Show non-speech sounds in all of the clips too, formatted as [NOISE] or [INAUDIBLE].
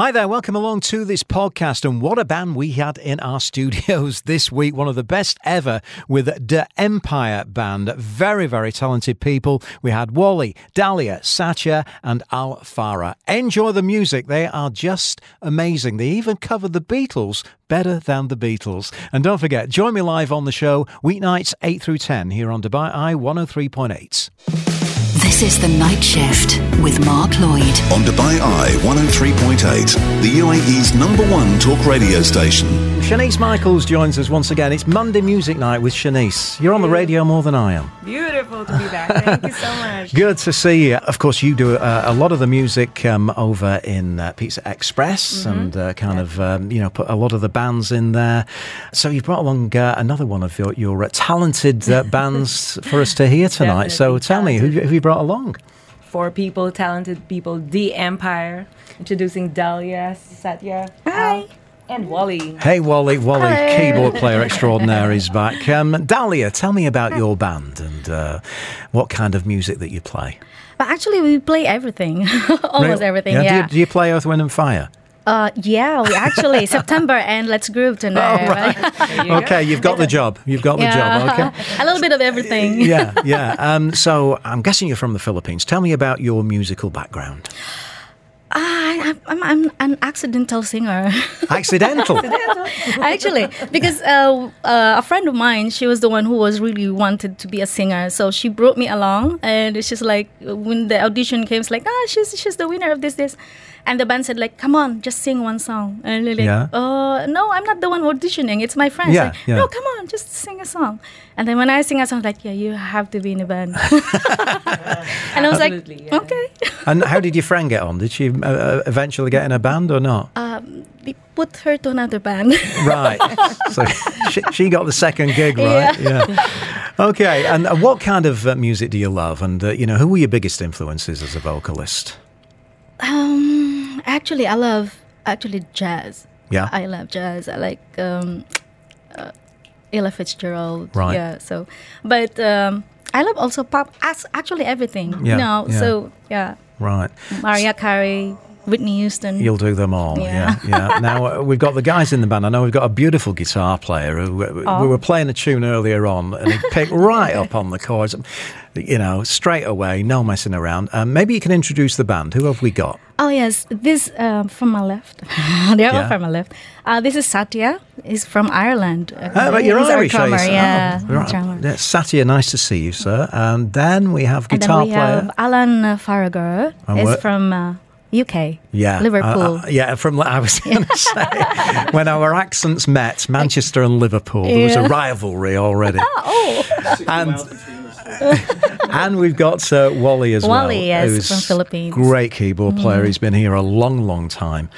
Hi there, welcome along to this podcast. And what a band we had in our [LAUGHS] studios this week. One of the best ever with the Empire Band. Very, very talented people. We had Wally, Dahlia, Satya, and Al Farah. Enjoy the music. They are just amazing. They even covered the Beatles better than the Beatles. And don't forget, join me live on the show weeknights 8 through 10 here on Dubai Eye 103.8. This is The Night Shift with Mark Lloyd. On Dubai Eye 103.8, the UAE's number one talk radio station. Shanice Michaels joins us once again. It's Monday Music Night with Shanice. You're on the radio more than I am. Beautiful to be back. Thank you so [LAUGHS] much. Good to see you. Of course, you do uh, a lot of the music um, over in uh, Pizza Express Mm-hmm. and uh, kind of, um, you know, put a lot of the bands in there. So you brought along uh, another one of your, your uh, talented uh, [LAUGHS] bands for us to hear tonight. so Definitely tell me, who, who have you brought along? Four people, talented people. The Empire. Introducing Dahlia, Satya, Al, and Wally. Hey, Wally, Wally, keyboard player [LAUGHS] extraordinaire is back. Um, Dahlia, tell me about your band and uh, what kind of music that you play. But actually, we play everything, [LAUGHS] almost Really? everything. Do Yeah. you, do you play Earth, Wind and Fire? uh, yeah. We actually [LAUGHS] September and let's groove tonight. right? There you Okay, you've got the job. You've got the job. Okay. a little bit of everything. yeah, yeah. Um, so I'm guessing you're from the Philippines. Tell me about your musical background. I, I'm, I'm an accidental singer, [LAUGHS] Accidental. actually, because uh, uh, a friend of mine, she was the one who was really wanted to be a singer. So she brought me along, and it's just like when the audition came, it's like, ah, she's she's the winner of this this, and the band said like, come on, just sing one song, and they're like, Yeah. uh, no, I'm not the one auditioning, it's my friends. Yeah, like, yeah. no, come on, just sing a song. And then when I sing a song, like, yeah, you have to be in a band. [LAUGHS] and I was Absolutely, like, yeah. okay. and how did your friend get on? Did she uh, eventually get in a band or not? Um, we put her to another band. [LAUGHS] right. So she, she got the second gig, right? Yeah. Okay. And uh, what kind of uh, music do you love? And uh, you know, who were your biggest influences as a vocalist? Um, actually, I love actually jazz. Yeah. I love jazz. I like um, uh, Ella Fitzgerald. Right. Yeah. So, but um, I love also pop. As actually everything. Yeah, You know. yeah. So yeah, Right. Mariah Carey, Whitney Houston. You'll do them all. Yeah, Yeah. yeah. Now uh, we've got the guys in the band. I know we've got a beautiful guitar player who uh, Oh. we were playing a tune earlier on, and he picked [LAUGHS] right up on the chords. You know, straight away, no messing around. Um, maybe you can introduce the band. Who have we got? Oh yes, this um, from my left. [LAUGHS] They're Yeah. all from my left. Uh, this is Satya. He's from Ireland. Oh, but you're He's Irish, are you? Yeah, Oh, right. Yeah, Satya, nice to see you, sir. And then we have guitar we player. have Alan uh, Faragher. And He's from uh, UK. Yeah, Liverpool. Uh, uh, yeah, from I was [LAUGHS] going to say when our accents met, Manchester and Liverpool, there was a rivalry already. [LAUGHS] oh, and and we've got uh, Wally as well. Wally, yes, from Philippines. Mm. Great keyboard player. He's been here a long, long time.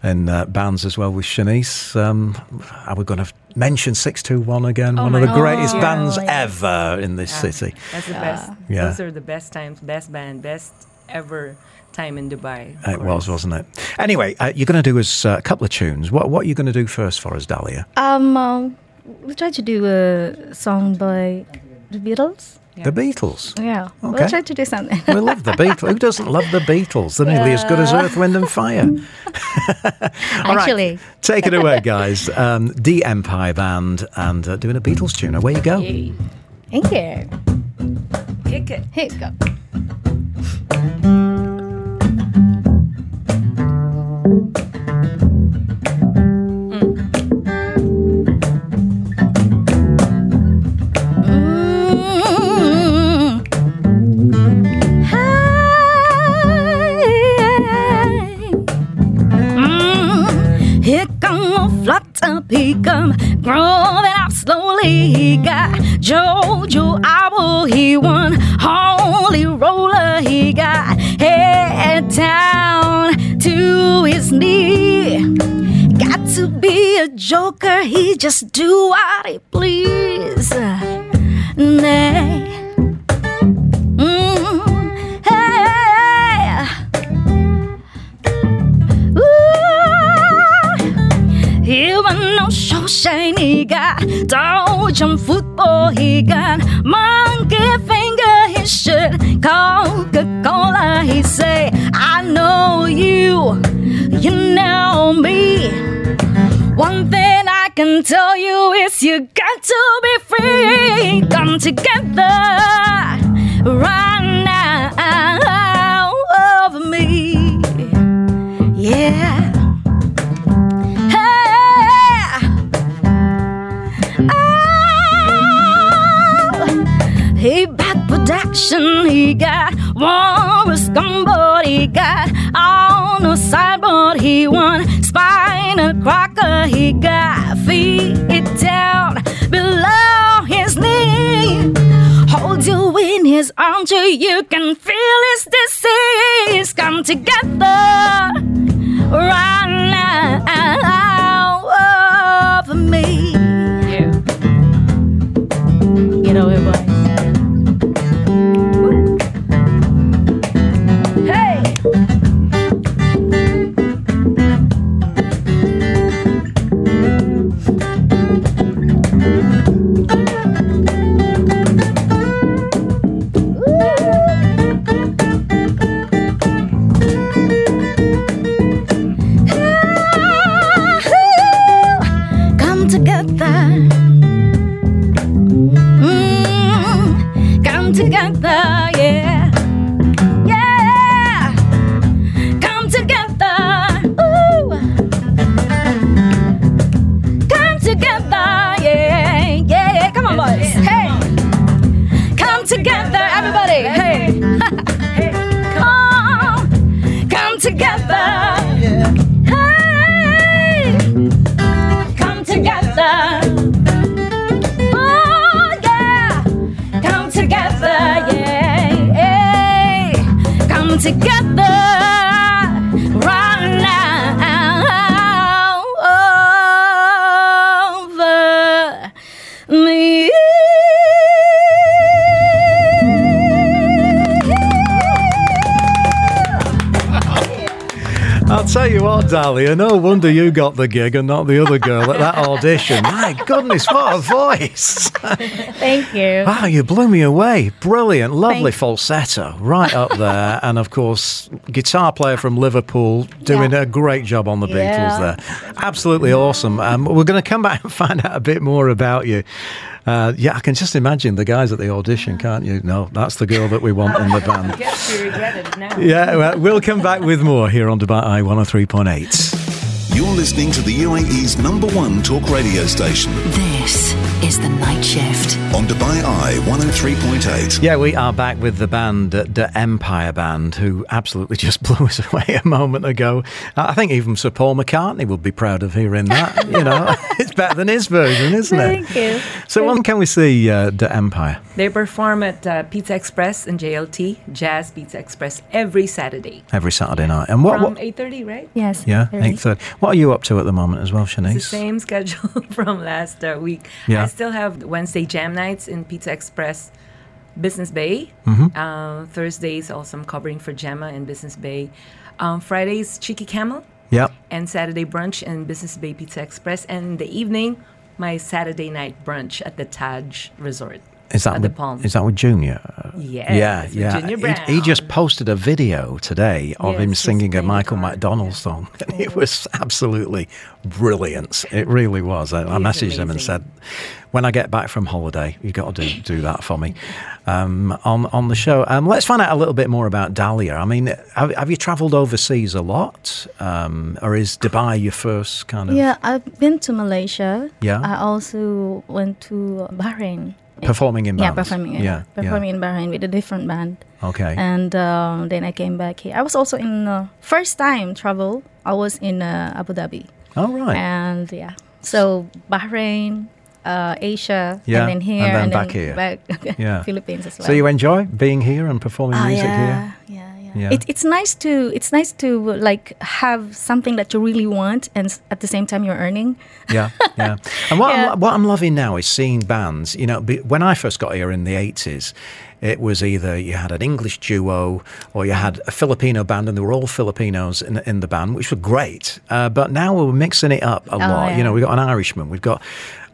And uh, bands as well with Shanice. Um, are we going to mention 621 again? One of the greatest God. bands Oh, yeah. ever in this city. That's the best. Yeah. Those are the best times, best band, best ever time in Dubai. It was, course. wasn't it? Anyway, uh, you're going to do us uh, a couple of tunes. What, what are you going to do first for us, Dahlia? um, uh, we tried to do a song by the Beatles. The Beatles. Yeah, Okay. we'll try to do something. We love the Beatles. Who doesn't love the Beatles? They're nearly as good as Earth, Wind and Fire. [LAUGHS] All right, Actually. take it away, guys. Um, the Empire Band and uh, doing a Beatles tune. Away you go. Yay. Thank you. Kick it. Here you go. He won holy roller. He got head down to his knee. Got to be a joker, he just do what he please. Nay. Even though so shiny guy, don't jump football he got. Monkey finger he should Coca-Cola. He say, I know you, you know me. One thing I can tell you is you got to be free. Come together right now over me. Yeah. Oh. He back production, he got Morris Gumbo, he got on the sideboard, he won Spinal Crocker, he got feet down below his knee. Hold you in his arms, you can feel his disease. Come together right now oh, over me. Yeah. Get over, boys. Hey! Mm, come together, yeah. Yeah. Together, yeah, come together over me. I'll tell you what, Dahlia, no wonder you got the gig and not the other girl at that audition. [LAUGHS] My goodness, what a voice! Thank you. Wow, you blew me away. Brilliant, lovely Thank- falsetto right up there. [LAUGHS] and of course, guitar player from Liverpool doing Yeah. a great job on the Beatles Yeah. there. Absolutely awesome. Um, we're going to come back and [LAUGHS] find out a bit more about you. Uh, yeah, I can just imagine the guys at the audition, can't you? No, that's the girl that we want in the band. Yes, you regretted it now. Yeah, well, we'll come back with more here on Dubai Eye 103.8. You're listening to the UAE's number one talk radio station This is The Night Shift. on Dubai Eye 103.8. Yeah, we are back with the band, uh, the Empire Band, who absolutely [LAUGHS] just blew us away a moment ago. I think even Sir Paul McCartney would be proud of hearing that. You know, [LAUGHS] it's better than his version, isn't it? Thank you. So, when can we see uh, the Empire? They perform at uh, Pizza Express and JLT, Jazz Pizza Express, every Saturday Every Saturday night. And what? from 8.30, right? Yes. yeah, eight thirty. What are you up to at the moment as well, It's the Shanice? same [LAUGHS] schedule from last uh, week. Yeah. I still have Wednesday jam nights in Pizza Express, Business Bay. Mm-hmm. Uh, Thursdays also I'm covering for Gemma in Business Bay. Um, Fridays Cheeky Camel Yep. and Saturday brunch in Business Bay Pizza Express. And in the evening, my Saturday night brunch at the Taj Resort. Is that at the with, is that with Junior? Yes, yeah, with yeah. Junior He, he just posted a video today of Yes, him singing a Michael guitar, McDonald song. And [LAUGHS] it was absolutely brilliant. It really was. I, I He is messaged him and said, "When I get back from holiday, you got to do, do that for me um, on on the show." Um, let's find out a little bit more about Dahlia. I mean, have, have you travelled overseas a lot, um, or is Dubai your first kind of Yeah, I've been to Malaysia. Yeah. I also went to Bahrain. Performing in Yeah, performing. In, Yeah, performing in Bahrain with a different band. Okay. And um, then I came back here. I was also in uh, first time travel. I was in uh, Abu Dhabi. oh right. And yeah, so Bahrain, uh, Asia, Yeah, and then here, and then back here. back [LAUGHS] Yeah. Philippines as well. So you enjoy being here and performing Ah, music yeah, here? yeah, yeah. Yeah. It, it's nice to it's nice to like have something that you really want, and at the same time you're earning. Yeah, yeah. [LAUGHS] And what, Yeah. I'm, what I'm loving now is seeing bands. You know, when I first got here in the 80s, it was either you had an English duo or you had a Filipino band, and they were all Filipinos in, in the band, which were great. Uh, but now we're mixing it up a lot. You Oh, know, we've got an Irishman, we've got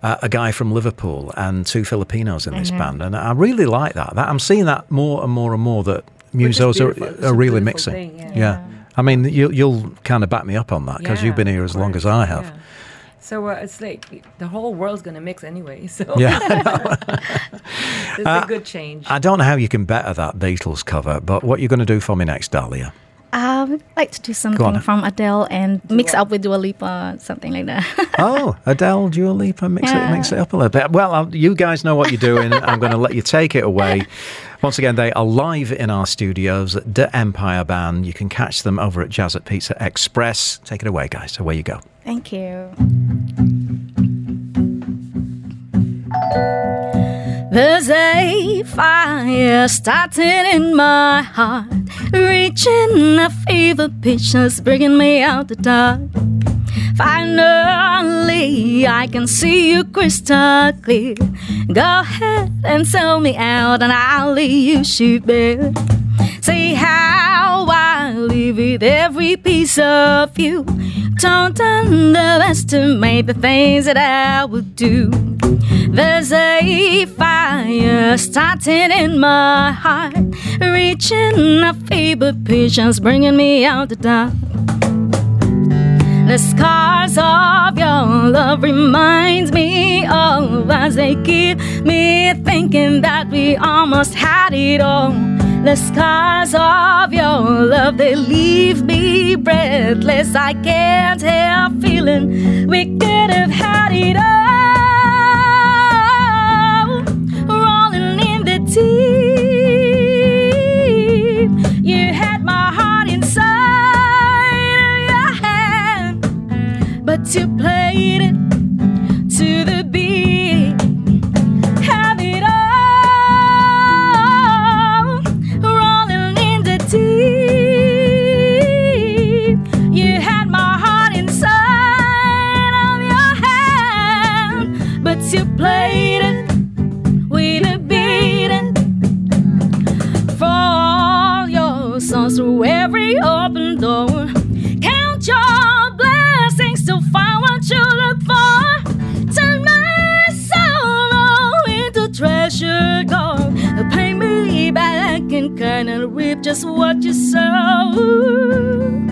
uh, a guy from Liverpool, and two Filipinos in this Mm-hmm. band. And I really like that. that. I'm seeing that more and more and more that musos are, are a really beautiful mixing. thing, yeah. I mean, you, you'll kind of back me up on that because Yeah, you've been here of as long as I have. yeah. So uh, it's like the whole world's gonna mix anyway. [LAUGHS] So Yeah. it's [LAUGHS] a good change. I don't know how you can better that Beatles cover, but what you're going to do for me next, Dahlia? I would like to do something from Adele and mix up with Dua Lipa, something like that. [LAUGHS] Oh, Adele, Dua Lipa, mix it, mix it up a little bit. Well, I'll, you guys know what you're doing. I'm going to let you take it away. Once again, they are live in our studios at The Empire Band. You can catch them over at Jazz at Pizza Express. Take it away, guys. Away you go. Thank you. There's a fire starting in my heart, reaching a fever pitch that's bringing me out the dark. Finally, I can see you crystal clear. Go ahead and sell me out, and I'll leave you sheep. See how I live with every piece of you. Don't underestimate the things that I would do. There's a fire starting in my heart, reaching a fever and bringing me out the dark. The scars of your love reminds me of as they keep me thinking that we almost had it all. The scars of your love they leave me breathless. I can't help feeling we could have had it all. Rolling in the deep, but you back kind and reap just what you sow. Ooh,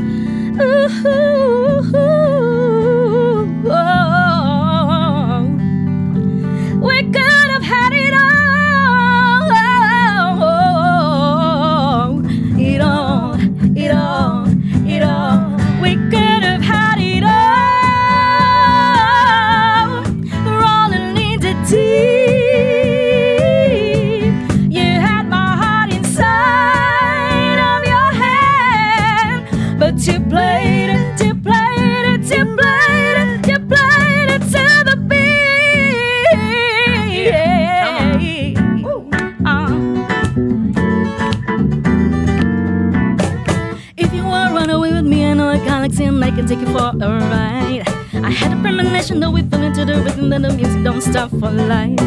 can take you for a ride. I had a premonition that we fell into the rhythm that the music don't stop for life.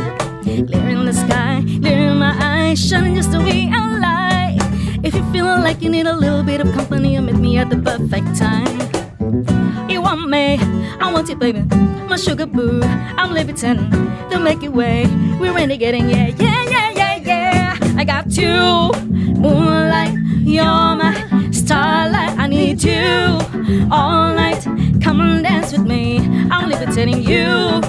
Clear in the sky, clear in my eyes, shining just the way I like. If you're feeling like you need a little bit of company, you meet me at the perfect time. You want me, I want you, baby. My sugar boo, I'm levitating the Milky Way. We're renegading, yeah, yeah, yeah, yeah, yeah. I got you, moonlight, you're my starlight. I need you all night. Come and dance with me. I'm levitating you,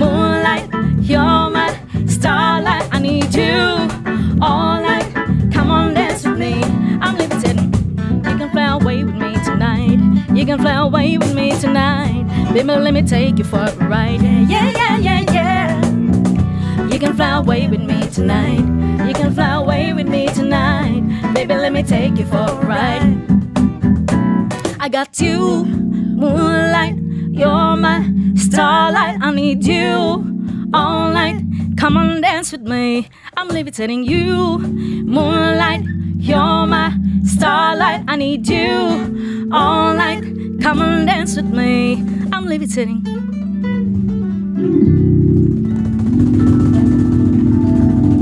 moonlight, you're my starlight. I need you all night. Come on, dance with me. I'm levitating. You can fly away with me tonight. You can fly away with me tonight. Baby, let me take you for a ride. Yeah, yeah, yeah, yeah. You can fly away with me tonight. You can fly away with me tonight. Baby, let me take you for a ride. I got you, moonlight. You're my starlight. I need you all night. Come on, dance with me. I'm levitating you, moonlight. You're my starlight. I need you all night. Come on, dance with me. I'm levitating.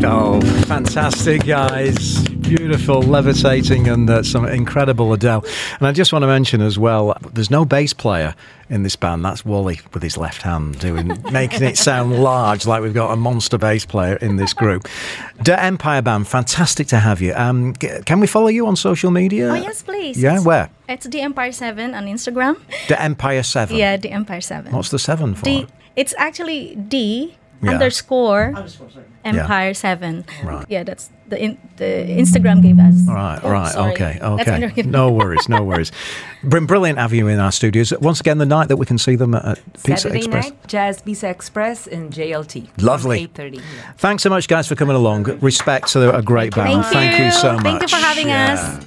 Oh, fantastic, guys. Beautiful, levitating, and uh, some incredible Adele. And I just want to mention as well, there's no bass player in this band. That's Wally with his left hand doing, [LAUGHS] making it sound large, like we've got a monster bass player in this group. The Empire Band, fantastic to have you. Um, can we follow you on social media? Oh, yes, please. Yeah, It's- where? It's the Empire 7 on Instagram. The Empire Seven. Yeah, the Empire 7. What's the seven for? D, it's actually D Yeah. underscore Empire 7. Right. Yeah, that's the in, the Instagram gave us. Right, Oh, right, sorry. okay, That's okay. No worries, no worries. Been brilliant having you in our studios. Once again, the night that we can see them at Pizza Saturday Express. night, Jazz Pizza Express in JLT. Lovely. 8.30. Yeah. Thanks so much, guys, for coming along. Respect to a great band. Thank you you. so much. Thank you for having Yeah. us.